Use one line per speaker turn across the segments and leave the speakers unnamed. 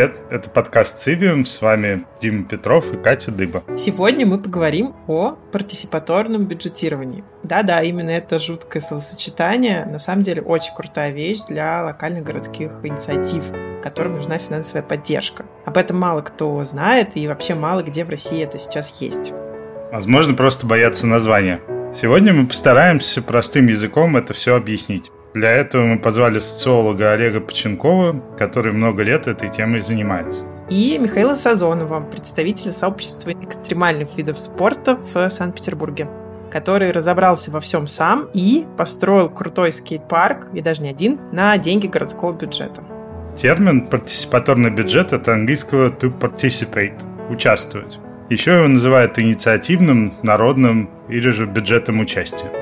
Привет, это подкаст «Цивиум», с вами Дима Петров и Катя Дыба.
Сегодня мы поговорим о партисипаторном бюджетировании. Да-да, именно это жуткое словосочетание, на самом деле очень крутая вещь для локальных городских инициатив, которым нужна финансовая поддержка. Об этом мало кто знает и вообще мало где в России это сейчас есть.
Возможно, просто боятся названия. Сегодня мы постараемся простым языком это все объяснить. Для этого мы позвали социолога Олега Поченкова, который много лет этой темой занимается.
И Михаила Сазонова, представителя сообщества экстремальных видов спорта в Санкт-Петербурге который разобрался во всем сам и построил крутой скейт-парк, и даже не один, на деньги городского бюджета.
Термин «партисипаторный бюджет» — это английского «to participate» — «участвовать». Еще его называют инициативным, народным или же бюджетом участия.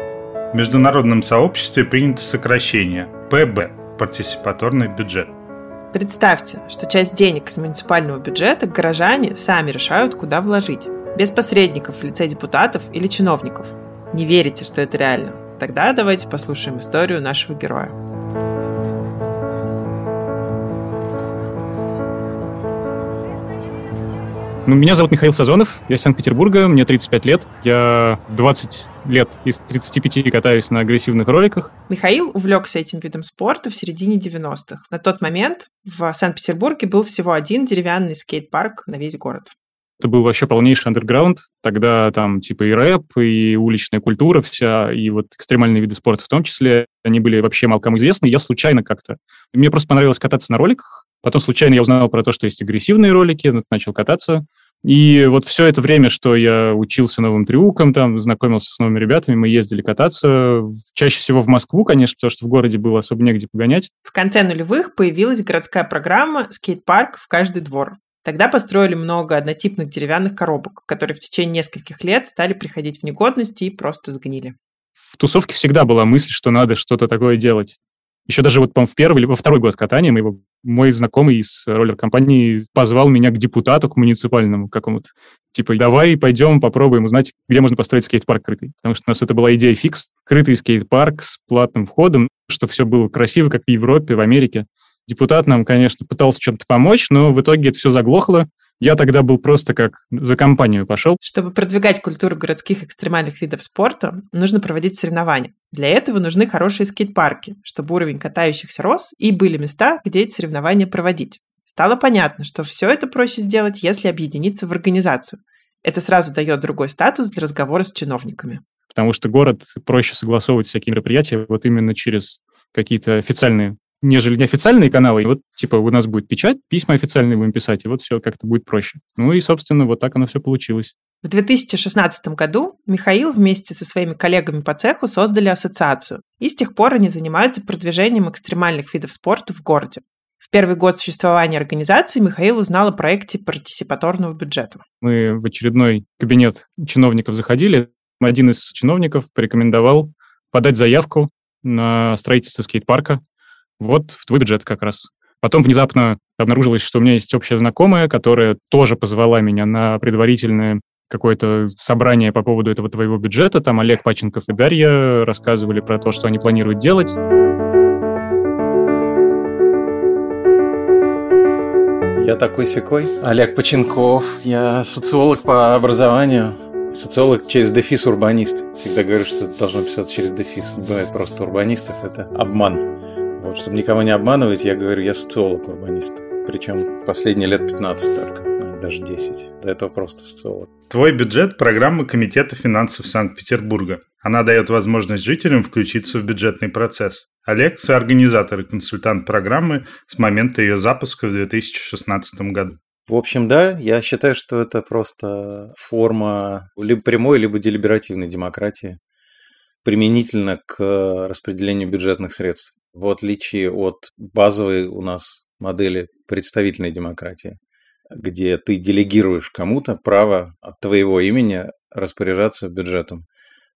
В международном сообществе принято сокращение ПБ – партисипаторный бюджет.
Представьте, что часть денег из муниципального бюджета горожане сами решают, куда вложить, без посредников в лице депутатов или чиновников. Не верите, что это реально? Тогда давайте послушаем историю нашего героя.
Ну, меня зовут Михаил Сазонов, я из Санкт-Петербурга, мне 35 лет, я 20 лет из 35 катаюсь на агрессивных роликах.
Михаил увлекся этим видом спорта в середине 90-х. На тот момент в Санкт-Петербурге был всего один деревянный скейт-парк на весь город.
Это был вообще полнейший андерграунд. Тогда там типа и рэп, и уличная культура вся, и вот экстремальные виды спорта в том числе, они были вообще мало кому известны. Я случайно как-то... Мне просто понравилось кататься на роликах, Потом случайно я узнал про то, что есть агрессивные ролики, начал кататься. И вот все это время, что я учился новым трюкам, там, знакомился с новыми ребятами, мы ездили кататься, чаще всего в Москву, конечно, потому что в городе было особо негде погонять.
В конце нулевых появилась городская программа «Скейт-парк в каждый двор». Тогда построили много однотипных деревянных коробок, которые в течение нескольких лет стали приходить в негодность и просто сгнили.
В тусовке всегда была мысль, что надо что-то такое делать. Еще даже вот, по в первый или во второй год катания моего, мой знакомый из роллер-компании позвал меня к депутату, к муниципальному какому-то. Типа, давай пойдем попробуем узнать, где можно построить скейт-парк крытый. Потому что у нас это была идея фикс. Крытый скейт-парк с платным входом, что все было красиво, как в Европе, в Америке. Депутат нам, конечно, пытался чем-то помочь, но в итоге это все заглохло. Я тогда был просто как за компанию пошел.
Чтобы продвигать культуру городских экстремальных видов спорта, нужно проводить соревнования. Для этого нужны хорошие скейт-парки, чтобы уровень катающихся рос и были места, где эти соревнования проводить. Стало понятно, что все это проще сделать, если объединиться в организацию. Это сразу дает другой статус для разговора с чиновниками.
Потому что город проще согласовывать всякие мероприятия вот именно через какие-то официальные нежели неофициальные каналы. И вот, типа, у нас будет печать, письма официальные будем писать, и вот все как-то будет проще. Ну и, собственно, вот так оно все получилось.
В 2016 году Михаил вместе со своими коллегами по цеху создали ассоциацию, и с тех пор они занимаются продвижением экстремальных видов спорта в городе. В первый год существования организации Михаил узнал о проекте партисипаторного бюджета.
Мы в очередной кабинет чиновников заходили. Один из чиновников порекомендовал подать заявку на строительство скейт-парка вот в твой бюджет как раз. Потом внезапно обнаружилось, что у меня есть общая знакомая, которая тоже позвала меня на предварительное какое-то собрание по поводу этого твоего бюджета. Там Олег Паченков и Дарья рассказывали про то, что они планируют делать.
Я такой секой. Олег Поченков. Я социолог по образованию. Социолог через дефис урбанист. Всегда говорю, что должно писаться через дефис. Бывает просто урбанистов, это обман. Вот, чтобы никого не обманывать, я говорю, я социолог-урбанист. Причем последние лет 15 только, ну, даже 10. До этого просто социолог.
Твой бюджет – программа Комитета финансов Санкт-Петербурга. Она дает возможность жителям включиться в бюджетный процесс. Олег – соорганизатор и консультант программы с момента ее запуска в 2016 году.
В общем, да, я считаю, что это просто форма либо прямой, либо делиберативной демократии применительно к распределению бюджетных средств в отличие от базовой у нас модели представительной демократии, где ты делегируешь кому-то право от твоего имени распоряжаться бюджетом.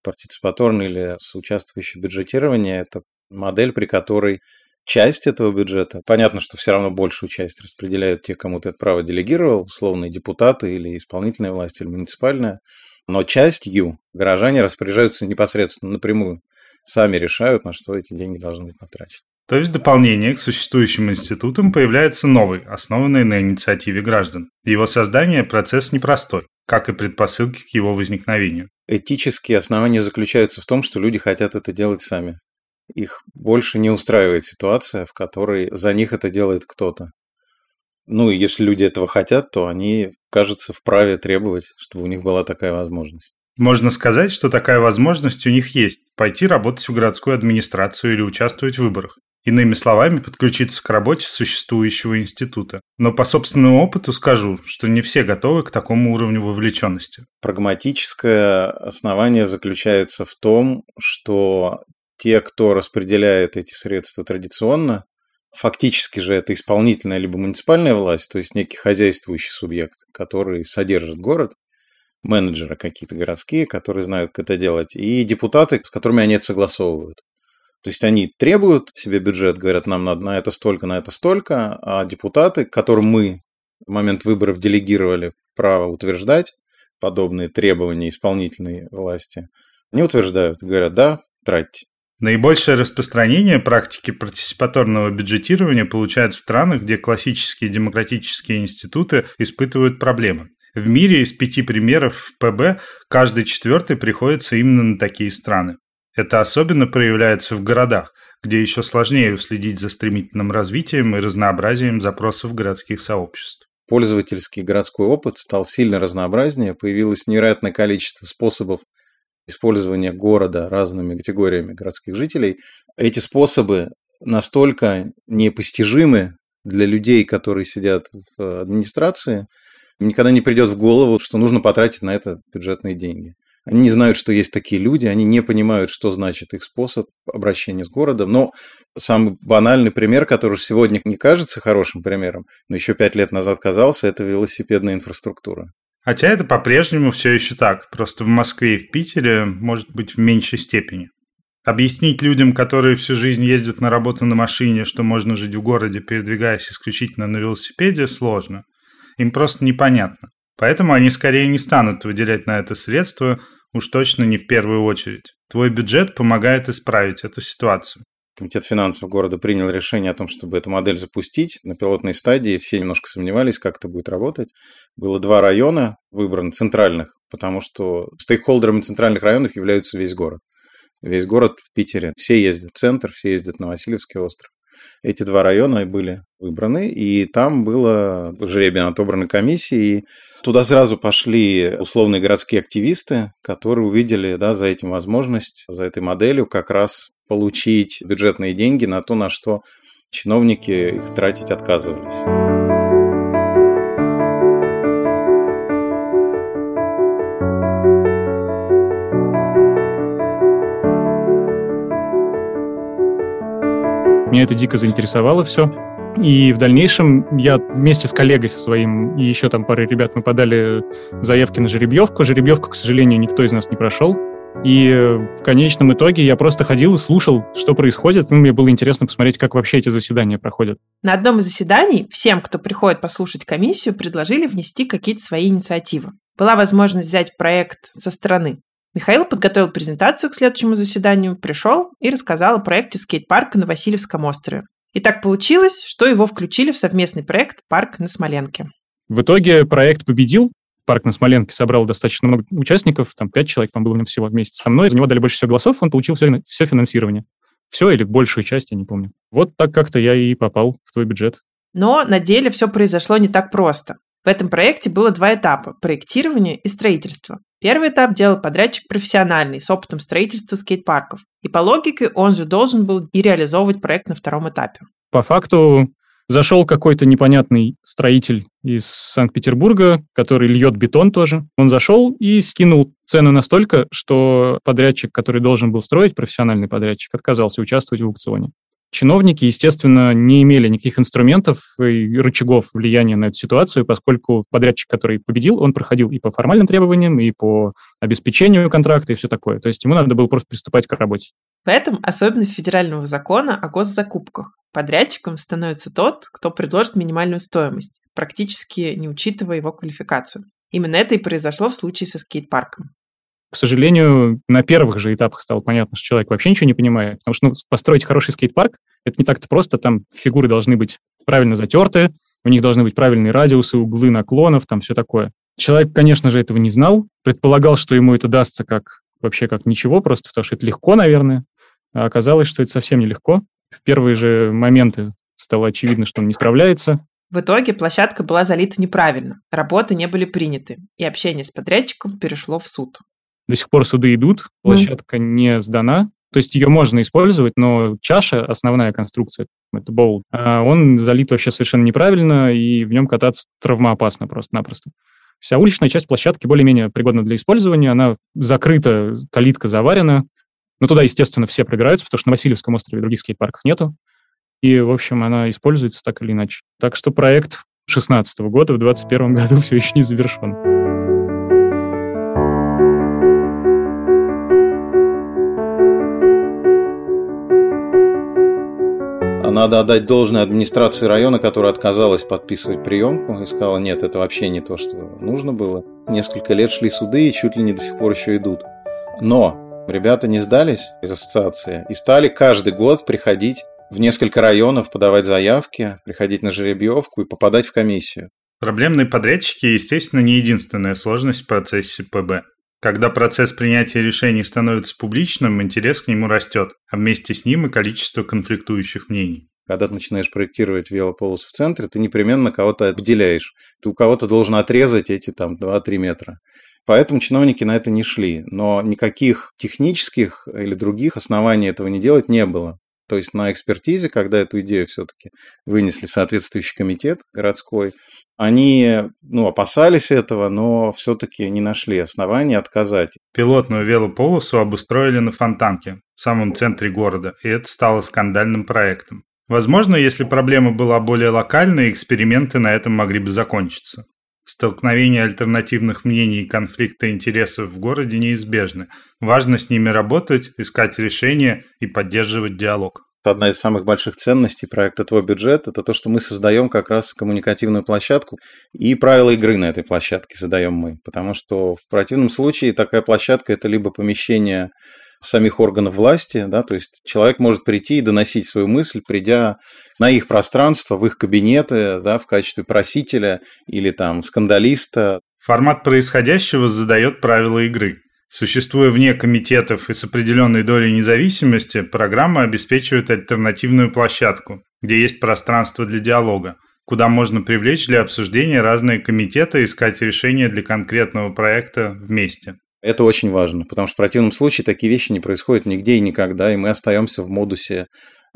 Партиципаторное или соучаствующее бюджетирование – это модель, при которой часть этого бюджета, понятно, что все равно большую часть распределяют те, кому ты это право делегировал, условные депутаты или исполнительная власть, или муниципальная, но частью горожане распоряжаются непосредственно напрямую сами решают, на что эти деньги должны быть потрачены.
То есть в дополнение к существующим институтам появляется новый, основанный на инициативе граждан. Его создание – процесс непростой, как и предпосылки к его возникновению.
Этические основания заключаются в том, что люди хотят это делать сами. Их больше не устраивает ситуация, в которой за них это делает кто-то. Ну и если люди этого хотят, то они, кажется, вправе требовать, чтобы у них была такая возможность.
Можно сказать, что такая возможность у них есть – пойти работать в городскую администрацию или участвовать в выборах. Иными словами, подключиться к работе существующего института. Но по собственному опыту скажу, что не все готовы к такому уровню вовлеченности.
Прагматическое основание заключается в том, что те, кто распределяет эти средства традиционно, фактически же это исполнительная либо муниципальная власть, то есть некий хозяйствующий субъект, который содержит город, менеджеры какие-то городские, которые знают, как это делать, и депутаты, с которыми они это согласовывают. То есть они требуют себе бюджет, говорят, нам надо на это столько, на это столько, а депутаты, которым мы в момент выборов делегировали право утверждать подобные требования исполнительной власти, они утверждают, говорят, да, тратьте.
Наибольшее распространение практики партиципаторного бюджетирования получают в странах, где классические демократические институты испытывают проблемы. В мире из пяти примеров ПБ каждый четвертый приходится именно на такие страны. Это особенно проявляется в городах, где еще сложнее уследить за стремительным развитием и разнообразием запросов городских сообществ.
Пользовательский городской опыт стал сильно разнообразнее, появилось невероятное количество способов использования города разными категориями городских жителей. Эти способы настолько непостижимы для людей, которые сидят в администрации, никогда не придет в голову, что нужно потратить на это бюджетные деньги. Они не знают, что есть такие люди, они не понимают, что значит их способ обращения с городом. Но самый банальный пример, который сегодня не кажется хорошим примером, но еще пять лет назад казался, это велосипедная инфраструктура.
Хотя это по-прежнему все еще так, просто в Москве и в Питере, может быть, в меньшей степени. Объяснить людям, которые всю жизнь ездят на работу на машине, что можно жить в городе, передвигаясь исключительно на велосипеде, сложно. Им просто непонятно. Поэтому они скорее не станут выделять на это средства, уж точно не в первую очередь. Твой бюджет помогает исправить эту ситуацию.
Комитет финансов города принял решение о том, чтобы эту модель запустить. На пилотной стадии все немножко сомневались, как это будет работать. Было два района выбраны, центральных, потому что стейкхолдерами центральных районов являются весь город. Весь город в Питере. Все ездят в центр, все ездят на Васильевский остров. Эти два района были выбраны, и там было жребие отобраны комиссией. Туда сразу пошли условные городские активисты, которые увидели да, за этим возможность, за этой моделью как раз получить бюджетные деньги на то, на что чиновники их тратить отказывались.
Меня это дико заинтересовало все. И в дальнейшем я вместе с коллегой со своим и еще там парой ребят мы подали заявки на жеребьевку. Жеребьевку, к сожалению, никто из нас не прошел. И в конечном итоге я просто ходил и слушал, что происходит. Ну, мне было интересно посмотреть, как вообще эти заседания проходят.
На одном из заседаний всем, кто приходит послушать комиссию, предложили внести какие-то свои инициативы. Была возможность взять проект со стороны. Михаил подготовил презентацию к следующему заседанию, пришел и рассказал о проекте скейт-парка на Васильевском острове. И так получилось, что его включили в совместный проект «Парк на Смоленке».
В итоге проект победил, парк на Смоленке собрал достаточно много участников, там пять человек, по-моему, было всего вместе со мной. За него дали больше всего голосов, он получил все, все финансирование. Все или большую часть, я не помню. Вот так как-то я и попал в твой бюджет.
Но на деле все произошло не так просто. В этом проекте было два этапа – проектирование и строительство. Первый этап делал подрядчик профессиональный, с опытом строительства скейт-парков. И по логике он же должен был и реализовывать проект на втором этапе.
По факту зашел какой-то непонятный строитель из Санкт-Петербурга, который льет бетон тоже. Он зашел и скинул цену настолько, что подрядчик, который должен был строить, профессиональный подрядчик, отказался участвовать в аукционе. Чиновники, естественно, не имели никаких инструментов и рычагов влияния на эту ситуацию, поскольку подрядчик, который победил, он проходил и по формальным требованиям, и по обеспечению контракта, и все такое. То есть ему надо было просто приступать к работе.
В этом особенность федерального закона о госзакупках. Подрядчиком становится тот, кто предложит минимальную стоимость, практически не учитывая его квалификацию. Именно это и произошло в случае со скейт-парком.
К сожалению, на первых же этапах стало понятно, что человек вообще ничего не понимает, потому что ну, построить хороший скейт-парк Это не так-то просто, там фигуры должны быть правильно затерты, у них должны быть правильные радиусы, углы наклонов, там все такое. Человек, конечно же, этого не знал, предполагал, что ему это дастся как вообще как ничего, просто потому что это легко, наверное, а оказалось, что это совсем нелегко. В первые же моменты стало очевидно, что он не справляется.
В итоге площадка была залита неправильно, работы не были приняты, и общение с подрядчиком перешло в суд.
До сих пор суды идут, площадка mm. не сдана, то есть ее можно использовать, но чаша, основная конструкция, это боул, а он залит вообще совершенно неправильно, и в нем кататься травмоопасно просто-напросто. Вся уличная часть площадки более-менее пригодна для использования, она закрыта, калитка заварена, но туда, естественно, все пробираются, потому что на Васильевском острове других скейт-парков нету. И, в общем, она используется так или иначе. Так что проект 2016 года в 2021 году все еще не завершен.
Надо отдать должное администрации района, которая отказалась подписывать приемку и сказала, нет, это вообще не то, что нужно было. Несколько лет шли суды и чуть ли не до сих пор еще идут. Но ребята не сдались из ассоциации и стали каждый год приходить в несколько районов, подавать заявки, приходить на жеребьевку и попадать в комиссию.
Проблемные подрядчики, естественно, не единственная сложность в процессе ПБ. Когда процесс принятия решений становится публичным, интерес к нему растет, а вместе с ним и количество конфликтующих мнений.
Когда ты начинаешь проектировать велополосу в центре, ты непременно кого-то отделяешь. Ты у кого-то должен отрезать эти там 2-3 метра. Поэтому чиновники на это не шли. Но никаких технических или других оснований этого не делать не было. То есть на экспертизе, когда эту идею все-таки вынесли в соответствующий комитет городской, они ну, опасались этого, но все-таки не нашли оснований отказать.
Пилотную велополосу обустроили на Фонтанке, в самом центре города, и это стало скандальным проектом. Возможно, если проблема была более локальной, эксперименты на этом могли бы закончиться. Столкновение альтернативных мнений и конфликта интересов в городе неизбежны. Важно с ними работать, искать решения и поддерживать диалог.
Одна из самых больших ценностей проекта «Твой бюджет» – это то, что мы создаем как раз коммуникативную площадку, и правила игры на этой площадке задаем мы. Потому что в противном случае такая площадка – это либо помещение самих органов власти, да, то есть человек может прийти и доносить свою мысль, придя на их пространство, в их кабинеты, да, в качестве просителя или там скандалиста.
Формат происходящего задает правила игры. Существуя вне комитетов и с определенной долей независимости, программа обеспечивает альтернативную площадку, где есть пространство для диалога, куда можно привлечь для обсуждения разные комитеты и искать решения для конкретного проекта вместе.
Это очень важно, потому что в противном случае такие вещи не происходят нигде и никогда, и мы остаемся в модусе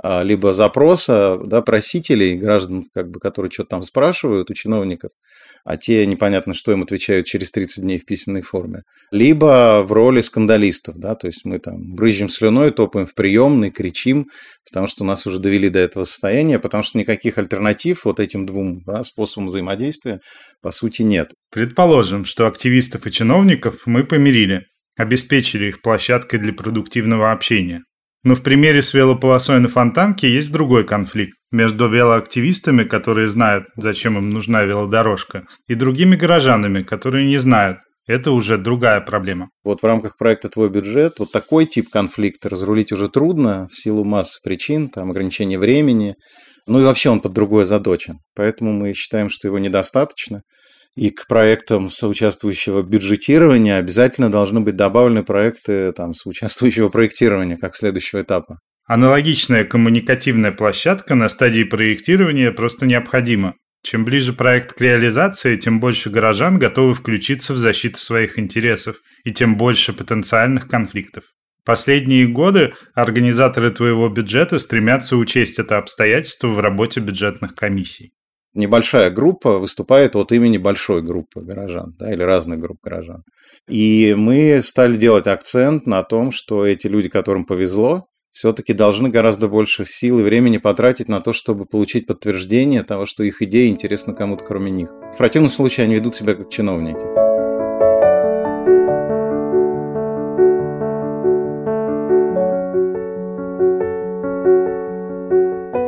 либо запроса да, просителей, граждан, как бы, которые что-то там спрашивают у чиновников, а те непонятно, что им отвечают через 30 дней в письменной форме, либо в роли скандалистов, да, то есть мы там брызжем слюной, топаем в приемный, кричим, потому что нас уже довели до этого состояния, потому что никаких альтернатив вот этим двум да, способам взаимодействия по сути нет.
Предположим, что активистов и чиновников мы помирили, обеспечили их площадкой для продуктивного общения. Но в примере с велополосой на Фонтанке есть другой конфликт между велоактивистами, которые знают, зачем им нужна велодорожка, и другими горожанами, которые не знают. Это уже другая проблема.
Вот в рамках проекта «Твой бюджет» вот такой тип конфликта разрулить уже трудно в силу массы причин, там ограничения времени, ну и вообще он под другое задочен. Поэтому мы считаем, что его недостаточно. И к проектам соучаствующего бюджетирования обязательно должны быть добавлены проекты там, соучаствующего проектирования как следующего этапа.
Аналогичная коммуникативная площадка на стадии проектирования просто необходима. Чем ближе проект к реализации, тем больше горожан готовы включиться в защиту своих интересов, и тем больше потенциальных конфликтов. Последние годы организаторы твоего бюджета стремятся учесть это обстоятельство в работе бюджетных комиссий
небольшая группа выступает от имени большой группы горожан, да, или разных групп горожан. И мы стали делать акцент на том, что эти люди, которым повезло, все-таки должны гораздо больше сил и времени потратить на то, чтобы получить подтверждение того, что их идея интересна кому-то кроме них. В противном случае они ведут себя как чиновники.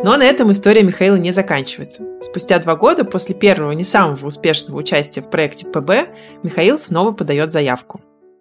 Но на этом история Михаила не заканчивается. Спустя два года после первого не самого успешного участия в проекте ПБ Михаил снова подает заявку.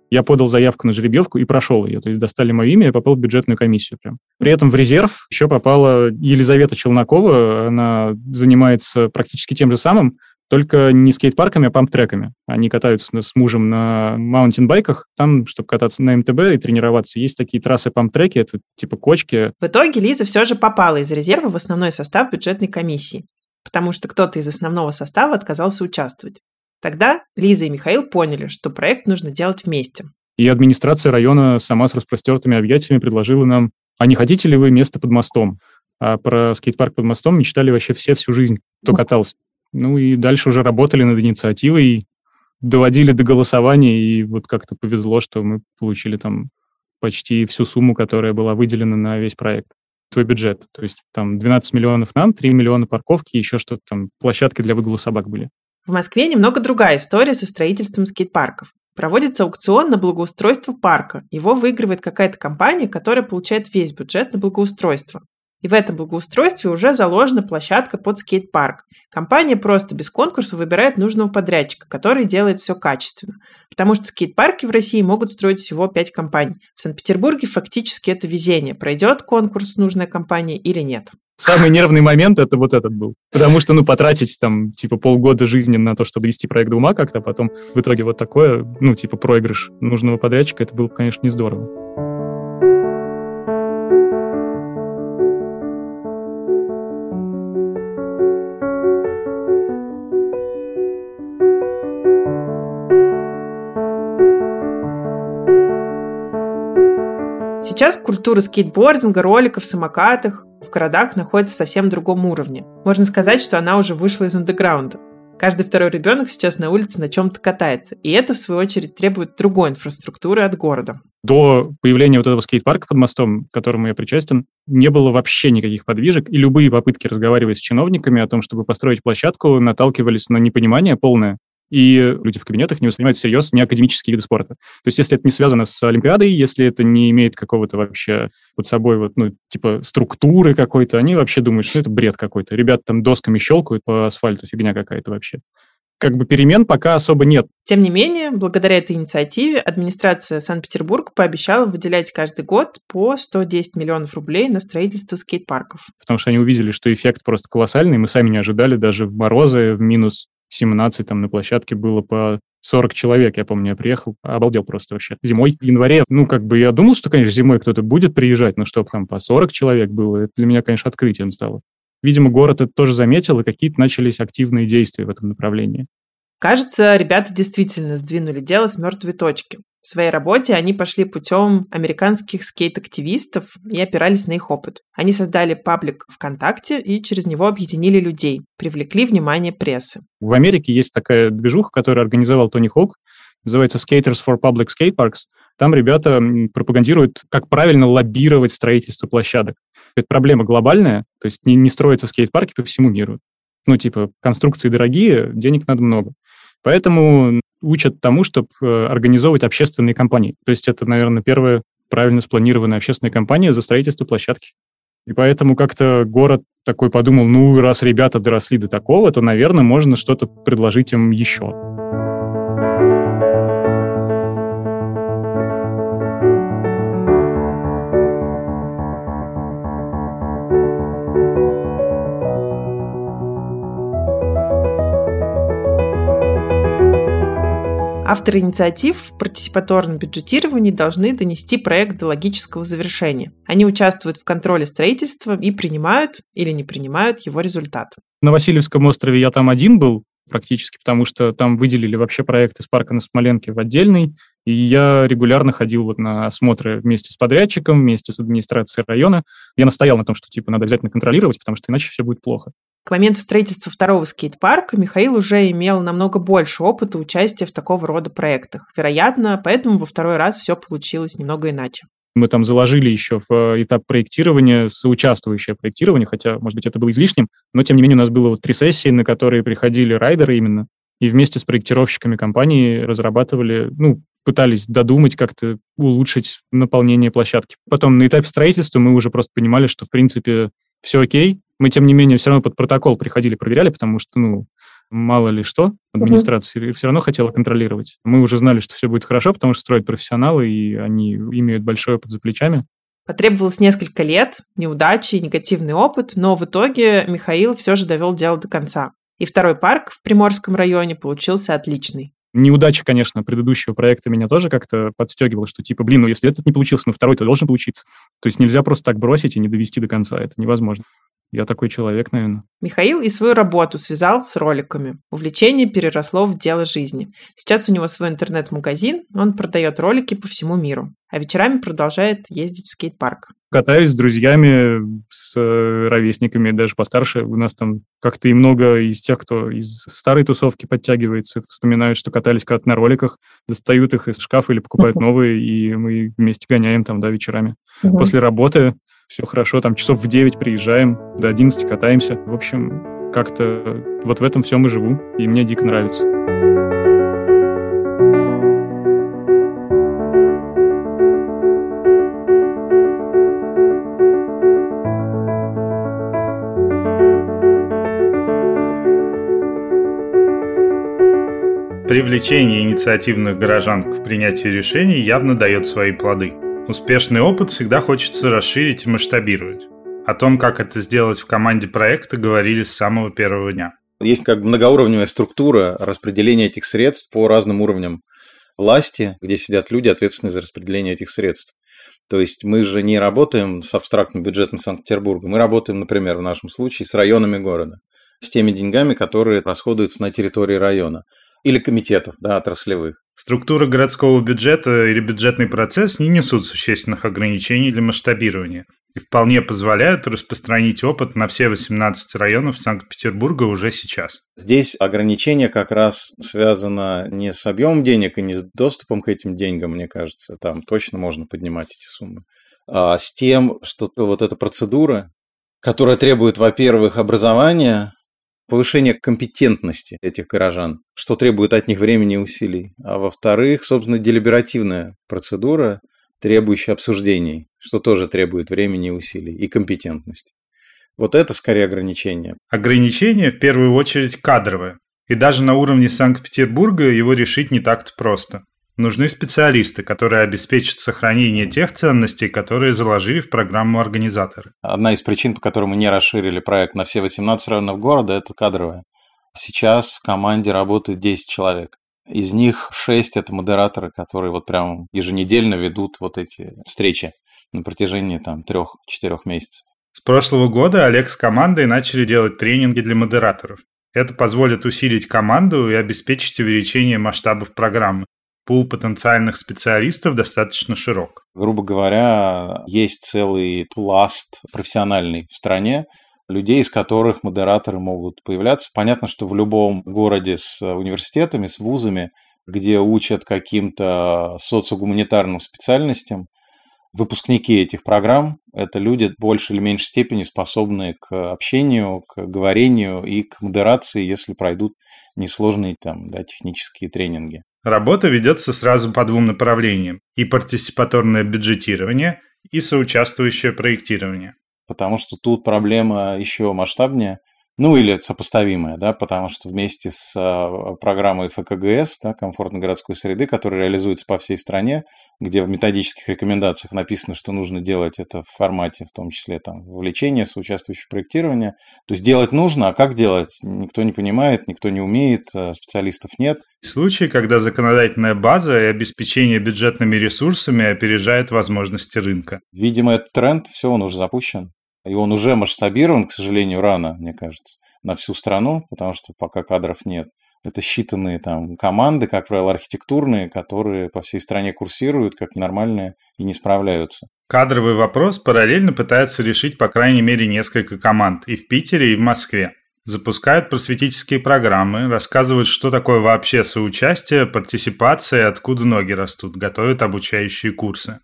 Я подал заявку на жеребьевку и прошел ее. То есть достали мое имя, я попал в бюджетную комиссию прям. При этом в резерв еще попала Елизавета Челнокова. Она занимается практически тем же самым, только не скейт-парками, а памп-треками. Они катаются с мужем на маунтинбайках. Там, чтобы кататься на МТБ и тренироваться, есть такие трассы памп-треки, это типа кочки.
В итоге Лиза все же попала из резерва в основной состав бюджетной комиссии, потому что кто-то из основного состава отказался участвовать. Тогда Лиза и Михаил поняли, что проект нужно делать вместе.
И администрация района сама с распростертыми объятиями предложила нам, а не хотите ли вы место под мостом? А про скейт-парк под мостом мечтали вообще все всю жизнь, кто катался. Ну и дальше уже работали над инициативой, доводили до голосования, и вот как-то повезло, что мы получили там почти всю сумму, которая была выделена на весь проект твой бюджет. То есть там 12 миллионов нам, 3 миллиона парковки, еще что-то там, площадки для выгула собак были.
В Москве немного другая история со строительством скейт-парков. Проводится аукцион на благоустройство парка. Его выигрывает какая-то компания, которая получает весь бюджет на благоустройство. И в этом благоустройстве уже заложена площадка под скейт-парк. Компания просто без конкурса выбирает нужного подрядчика, который делает все качественно. Потому что скейт-парки в России могут строить всего 5 компаний. В Санкт-Петербурге фактически это везение. Пройдет конкурс нужная компания или нет.
Самый нервный момент это вот этот был. Потому что, ну, потратить там, типа, полгода жизни на то, чтобы вести проект до ума как-то, а потом в итоге вот такое, ну, типа, проигрыш нужного подрядчика, это было, конечно, не здорово.
Сейчас культура скейтбординга, роликов, самокатах в городах находится в совсем другом уровне. Можно сказать, что она уже вышла из андеграунда. Каждый второй ребенок сейчас на улице на чем-то катается, и это, в свою очередь, требует другой инфраструктуры от города.
До появления вот этого скейт-парка под мостом, к которому я причастен, не было вообще никаких подвижек, и любые попытки разговаривать с чиновниками о том, чтобы построить площадку, наталкивались на непонимание полное и люди в кабинетах не воспринимают всерьез не академические виды спорта. То есть если это не связано с Олимпиадой, если это не имеет какого-то вообще под собой вот, ну, типа структуры какой-то, они вообще думают, что это бред какой-то. Ребята там досками щелкают по асфальту, фигня какая-то вообще как бы перемен пока особо нет.
Тем не менее, благодаря этой инициативе администрация Санкт-Петербурга пообещала выделять каждый год по 110 миллионов рублей на строительство скейт-парков.
Потому что они увидели, что эффект просто колоссальный, мы сами не ожидали даже в морозы, в минус 17, там на площадке было по 40 человек, я помню, я приехал, обалдел просто вообще. Зимой, в январе, ну, как бы я думал, что, конечно, зимой кто-то будет приезжать, но чтобы там по 40 человек было, это для меня, конечно, открытием стало. Видимо, город это тоже заметил, и какие-то начались активные действия в этом направлении.
Кажется, ребята действительно сдвинули дело с мертвой точки. В своей работе они пошли путем американских скейт-активистов и опирались на их опыт. Они создали паблик ВКонтакте и через него объединили людей, привлекли внимание прессы.
В Америке есть такая движуха, которую организовал Тони Хок, называется Skaters for Public Skate Parks. Там ребята пропагандируют, как правильно лоббировать строительство площадок. Это проблема глобальная, то есть не, не строятся скейт-парки по всему миру. Ну, типа, конструкции дорогие, денег надо много. Поэтому учат тому, чтобы э, организовывать общественные компании. То есть это, наверное, первая правильно спланированная общественная компания за строительство площадки. И поэтому как-то город такой подумал, ну, раз ребята доросли до такого, то, наверное, можно что-то предложить им еще.
Авторы инициатив в партиципаторном бюджетировании должны донести проект до логического завершения. Они участвуют в контроле строительства и принимают или не принимают его результат.
На Васильевском острове я там один был, практически, потому что там выделили вообще проект из парка на Смоленке в отдельный, и я регулярно ходил вот на осмотры вместе с подрядчиком, вместе с администрацией района. Я настоял на том, что типа надо обязательно контролировать, потому что иначе все будет плохо.
К моменту строительства второго скейт-парка Михаил уже имел намного больше опыта участия в такого рода проектах. Вероятно, поэтому во второй раз все получилось немного иначе.
Мы там заложили еще в э, этап проектирования соучаствующее проектирование, хотя, может быть, это было излишним, но, тем не менее, у нас было вот три сессии, на которые приходили райдеры именно, и вместе с проектировщиками компании разрабатывали, ну, пытались додумать как-то улучшить наполнение площадки. Потом на этапе строительства мы уже просто понимали, что, в принципе, все окей, мы, тем не менее, все равно под протокол приходили, проверяли, потому что, ну, мало ли что, администрация все равно хотела контролировать. Мы уже знали, что все будет хорошо, потому что строят профессионалы, и они имеют большой опыт за плечами.
Потребовалось несколько лет, неудачи, негативный опыт, но в итоге Михаил все же довел дело до конца. И второй парк в Приморском районе получился отличный.
Неудача, конечно, предыдущего проекта меня тоже как-то подстегивала, что типа, блин, ну если этот не получился, ну второй-то должен получиться. То есть нельзя просто так бросить и не довести до конца, это невозможно. Я такой человек, наверное.
Михаил и свою работу связал с роликами. Увлечение переросло в дело жизни. Сейчас у него свой интернет-магазин, он продает ролики по всему миру, а вечерами продолжает ездить в скейт-парк.
Катаюсь с друзьями, с э, ровесниками, даже постарше. У нас там как-то и много из тех, кто из старой тусовки подтягивается, вспоминают, что катались когда-то на роликах, достают их из шкафа или покупают новые, и мы вместе гоняем там, да, вечерами. После работы все хорошо, там часов в 9 приезжаем, до 11 катаемся. В общем, как-то вот в этом всем и живу, и мне дико нравится.
Привлечение инициативных горожан к принятию решений явно дает свои плоды – Успешный опыт всегда хочется расширить и масштабировать. О том, как это сделать в команде проекта, говорили с самого первого дня.
Есть как многоуровневая структура распределения этих средств по разным уровням власти, где сидят люди, ответственные за распределение этих средств. То есть мы же не работаем с абстрактным бюджетом Санкт-Петербурга, мы работаем, например, в нашем случае с районами города, с теми деньгами, которые расходуются на территории района или комитетов да, отраслевых.
Структура городского бюджета или бюджетный процесс не несут существенных ограничений для масштабирования и вполне позволяют распространить опыт на все 18 районов Санкт-Петербурга уже сейчас.
Здесь ограничение как раз связано не с объемом денег и не с доступом к этим деньгам, мне кажется, там точно можно поднимать эти суммы, а с тем, что вот эта процедура, которая требует, во-первых, образования, повышение компетентности этих горожан, что требует от них времени и усилий. А во-вторых, собственно, делиберативная процедура, требующая обсуждений, что тоже требует времени и усилий и компетентности. Вот это скорее ограничение.
Ограничение в первую очередь кадровое. И даже на уровне Санкт-Петербурга его решить не так-то просто. Нужны специалисты, которые обеспечат сохранение тех ценностей, которые заложили в программу организаторы.
Одна из причин, по которой мы не расширили проект на все 18 районов города, это кадровая. Сейчас в команде работает 10 человек. Из них 6 это модераторы, которые вот прям еженедельно ведут вот эти встречи на протяжении там 3-4 месяцев.
С прошлого года Олег с командой начали делать тренинги для модераторов. Это позволит усилить команду и обеспечить увеличение масштабов программы пул потенциальных специалистов достаточно широк.
Грубо говоря, есть целый пласт профессиональный в стране, людей, из которых модераторы могут появляться. Понятно, что в любом городе с университетами, с вузами, где учат каким-то социогуманитарным специальностям, выпускники этих программ – это люди в большей или меньшей степени способные к общению, к говорению и к модерации, если пройдут несложные там, да, технические тренинги.
Работа ведется сразу по двум направлениям – и партиципаторное бюджетирование, и соучаствующее проектирование.
Потому что тут проблема еще масштабнее – ну или сопоставимое, да, потому что вместе с а, программой ФКГС, да, комфортной городской среды, которая реализуется по всей стране, где в методических рекомендациях написано, что нужно делать это в формате, в том числе там вовлечения, соучаствующего проектирования. То есть делать нужно, а как делать? Никто не понимает, никто не умеет, а специалистов нет.
Случаи, когда законодательная база и обеспечение бюджетными ресурсами опережает возможности рынка.
Видимо, этот тренд, все, он уже запущен. И он уже масштабирован, к сожалению, рано, мне кажется, на всю страну, потому что пока кадров нет. Это считанные там команды, как правило, архитектурные, которые по всей стране курсируют как нормальные и не справляются.
Кадровый вопрос параллельно пытаются решить по крайней мере несколько команд и в Питере, и в Москве. Запускают просветительские программы, рассказывают, что такое вообще соучастие, партиципация, откуда ноги растут, готовят обучающие курсы.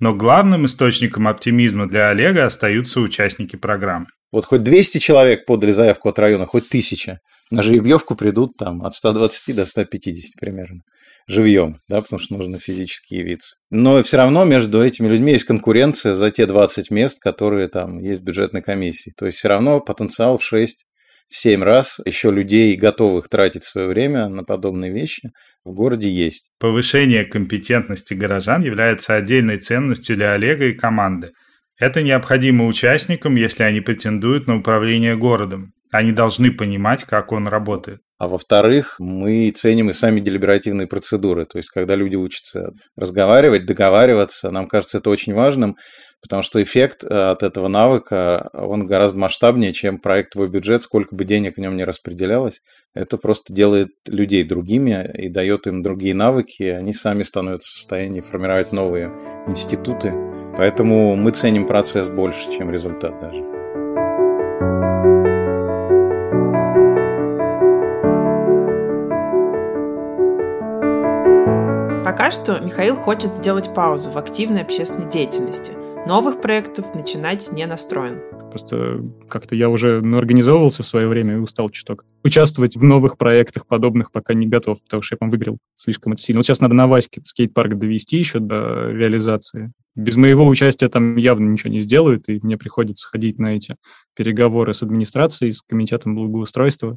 Но главным источником оптимизма для Олега остаются участники программы.
Вот хоть 200 человек подали заявку от района, хоть 1000. На жеребьевку придут там от 120 до 150 примерно. Живьем, да, потому что нужно физически явиться. Но все равно между этими людьми есть конкуренция за те 20 мест, которые там есть в бюджетной комиссии. То есть все равно потенциал в 6 в 7 раз еще людей, готовых тратить свое время на подобные вещи, в городе есть.
Повышение компетентности горожан является отдельной ценностью для Олега и команды. Это необходимо участникам, если они претендуют на управление городом. Они должны понимать, как он работает.
А во-вторых, мы ценим и сами делиберативные процедуры. То есть, когда люди учатся разговаривать, договариваться, нам кажется это очень важным, потому что эффект э, от этого навыка, он гораздо масштабнее, чем проект «Твой бюджет», сколько бы денег в нем не распределялось. Это просто делает людей другими и дает им другие навыки, и они сами становятся в состоянии формировать новые институты. Поэтому мы ценим процесс больше, чем результат даже.
Пока что Михаил хочет сделать паузу в активной общественной деятельности. Новых проектов начинать не настроен.
Просто как-то я уже ну, организовывался в свое время и устал чуток. Участвовать в новых проектах подобных пока не готов, потому что я, по выиграл слишком это сильно. Вот сейчас надо на Ваське скейт-парк довести еще до реализации. Без моего участия там явно ничего не сделают, и мне приходится ходить на эти переговоры с администрацией, с комитетом благоустройства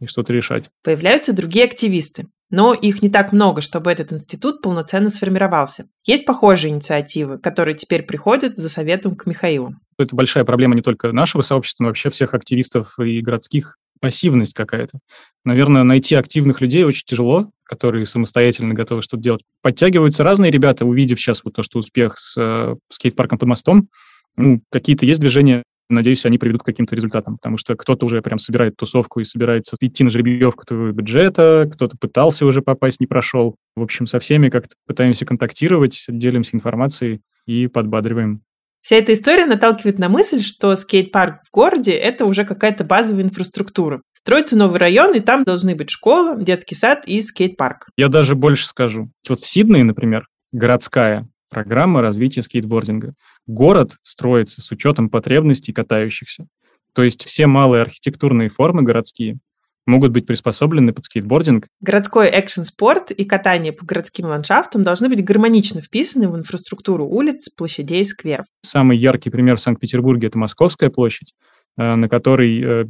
и что-то решать.
Появляются другие активисты но их не так много, чтобы этот институт полноценно сформировался. Есть похожие инициативы, которые теперь приходят за советом к Михаилу.
Это большая проблема не только нашего сообщества, но вообще всех активистов и городских пассивность какая-то. Наверное, найти активных людей очень тяжело, которые самостоятельно готовы что-то делать. Подтягиваются разные ребята, увидев сейчас вот то, что успех с э, скейт-парком под мостом, ну, какие-то есть движения, Надеюсь, они приведут к каким-то результатам, потому что кто-то уже прям собирает тусовку и собирается идти на жеребьевку твоего бюджета, кто-то пытался уже попасть, не прошел. В общем, со всеми как-то пытаемся контактировать, делимся информацией и подбадриваем.
Вся эта история наталкивает на мысль, что скейт-парк в городе – это уже какая-то базовая инфраструктура. Строится новый район, и там должны быть школа, детский сад и скейт-парк.
Я даже больше скажу. Вот в Сиднее, например, городская программа развития скейтбординга. Город строится с учетом потребностей катающихся. То есть все малые архитектурные формы городские могут быть приспособлены под скейтбординг.
Городской экшн-спорт и катание по городским ландшафтам должны быть гармонично вписаны в инфраструктуру улиц, площадей скверов.
Самый яркий пример в Санкт-Петербурге – это Московская площадь, э, на которой э,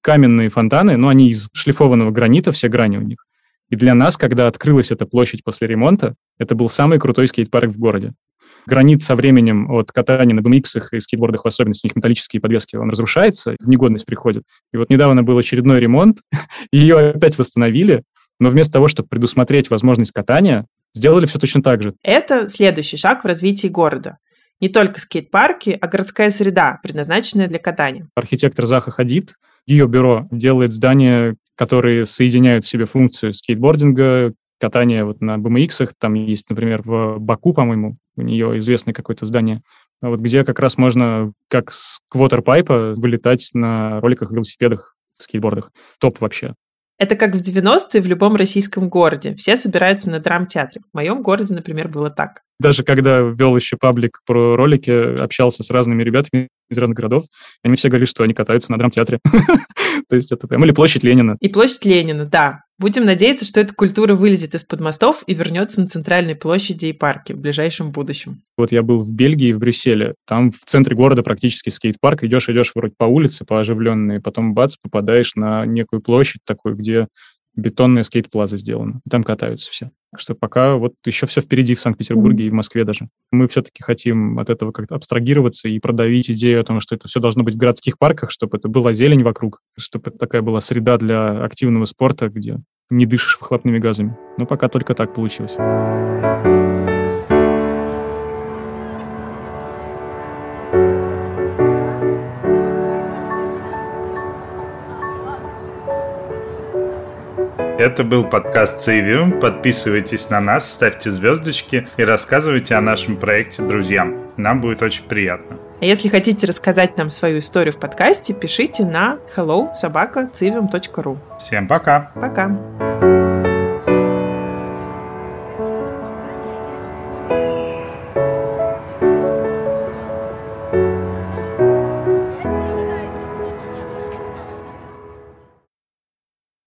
каменные фонтаны, но они из шлифованного гранита, все грани у них. И для нас, когда открылась эта площадь после ремонта, это был самый крутой скейт-парк в городе. Гранит со временем от катания на BMX и скейтбордах в особенности, у них металлические подвески, он разрушается, в негодность приходит. И вот недавно был очередной ремонт, ее опять восстановили, но вместо того, чтобы предусмотреть возможность катания, сделали все точно так же.
Это следующий шаг в развитии города. Не только скейт-парки, а городская среда, предназначенная для катания.
Архитектор Заха Хадид, ее бюро делает здания, которые соединяют в себе функцию скейтбординга, катания вот на BMX. Там есть, например, в Баку, по-моему, у нее известное какое-то здание, вот где как раз можно как с квотерпайпа вылетать на роликах, велосипедах, скейтбордах. Топ вообще.
Это как в 90-е в любом российском городе. Все собираются на драм-театре. В моем городе, например, было так.
Даже когда вел еще паблик про ролики, общался с разными ребятами из разных городов, они все говорили, что они катаются на драм-театре. То есть это прям... Или площадь Ленина.
И площадь Ленина, да. Будем надеяться, что эта культура вылезет из-под мостов и вернется на центральной площади и парке в ближайшем будущем.
Вот я был в Бельгии, в Брюсселе. Там в центре города практически скейт-парк. Идешь, идешь вроде по улице, по оживленной, потом бац, попадаешь на некую площадь такую, где бетонная скейт-плаза сделана. Там катаются все. Так что пока вот еще все впереди в Санкт-Петербурге mm-hmm. и в Москве даже. Мы все-таки хотим от этого как-то абстрагироваться и продавить идею о том, что это все должно быть в городских парках, чтобы это была зелень вокруг, чтобы это такая была среда для активного спорта, где не дышишь выхлопными газами. Но пока только так получилось.
Это был подкаст Цивиум. Подписывайтесь на нас, ставьте звездочки и рассказывайте о нашем проекте друзьям. Нам будет очень приятно.
А если хотите рассказать нам свою историю в подкасте, пишите на hello собака Всем
пока.
Пока.